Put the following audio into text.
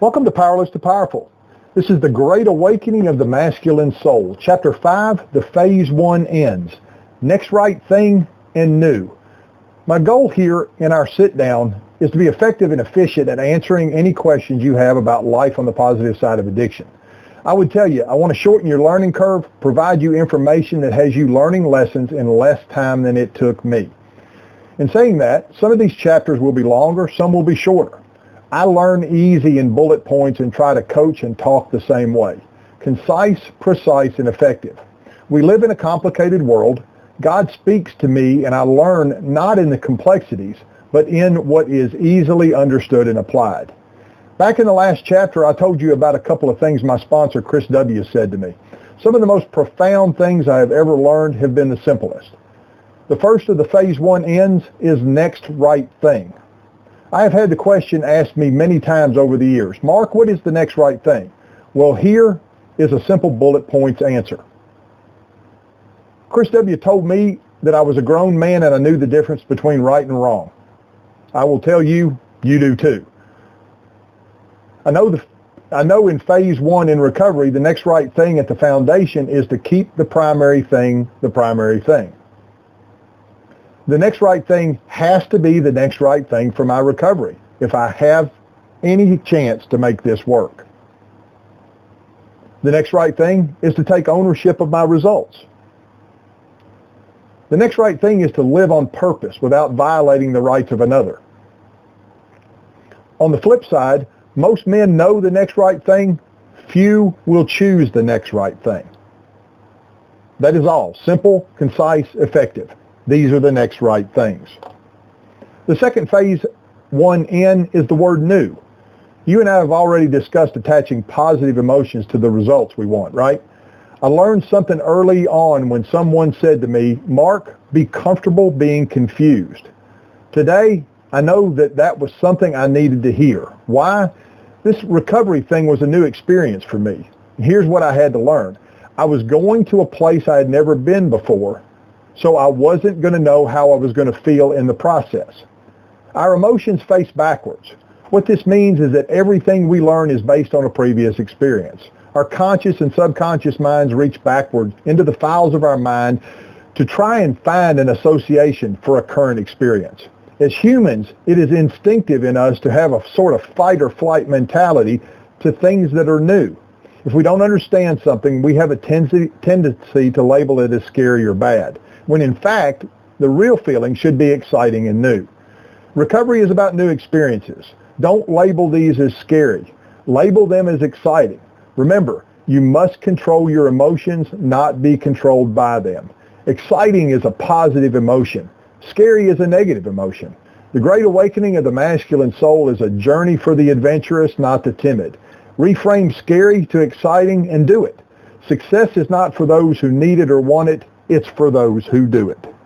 Welcome to Powerless to Powerful. This is the Great Awakening of the Masculine Soul. Chapter 5, the Phase 1 ends. Next right thing and new. My goal here in our sit down is to be effective and efficient at answering any questions you have about life on the positive side of addiction. I would tell you, I want to shorten your learning curve, provide you information that has you learning lessons in less time than it took me. In saying that, some of these chapters will be longer, some will be shorter. I learn easy in bullet points and try to coach and talk the same way. Concise, precise, and effective. We live in a complicated world. God speaks to me and I learn not in the complexities, but in what is easily understood and applied. Back in the last chapter, I told you about a couple of things my sponsor, Chris W., said to me. Some of the most profound things I have ever learned have been the simplest. The first of the phase one ends is next right thing. I have had the question asked me many times over the years, Mark, what is the next right thing? Well, here is a simple bullet points answer. Chris W. told me that I was a grown man and I knew the difference between right and wrong. I will tell you, you do too. I know the I know in phase one in recovery, the next right thing at the foundation is to keep the primary thing the primary thing the next right thing has to be the next right thing for my recovery if I have any chance to make this work. The next right thing is to take ownership of my results. The next right thing is to live on purpose without violating the rights of another. On the flip side, most men know the next right thing. Few will choose the next right thing. That is all. Simple, concise, effective. These are the next right things. The second phase 1N is the word new. You and I have already discussed attaching positive emotions to the results we want, right? I learned something early on when someone said to me, Mark, be comfortable being confused. Today, I know that that was something I needed to hear. Why? This recovery thing was a new experience for me. Here's what I had to learn. I was going to a place I had never been before, so I wasn't going to know how I was going to feel in the process. Our emotions face backwards. What this means is that everything we learn is based on a previous experience. Our conscious and subconscious minds reach backwards into the files of our mind to try and find an association for a current experience. As humans, it is instinctive in us to have a sort of fight or flight mentality to things that are new. If we don't understand something, we have a tendency to label it as scary or bad when in fact, the real feeling should be exciting and new. Recovery is about new experiences. Don't label these as scary. Label them as exciting. Remember, you must control your emotions, not be controlled by them. Exciting is a positive emotion. Scary is a negative emotion. The Great Awakening of the Masculine Soul is a journey for the adventurous, not the timid. Reframe scary to exciting and do it. Success is not for those who need it or want it. It's for those who do it.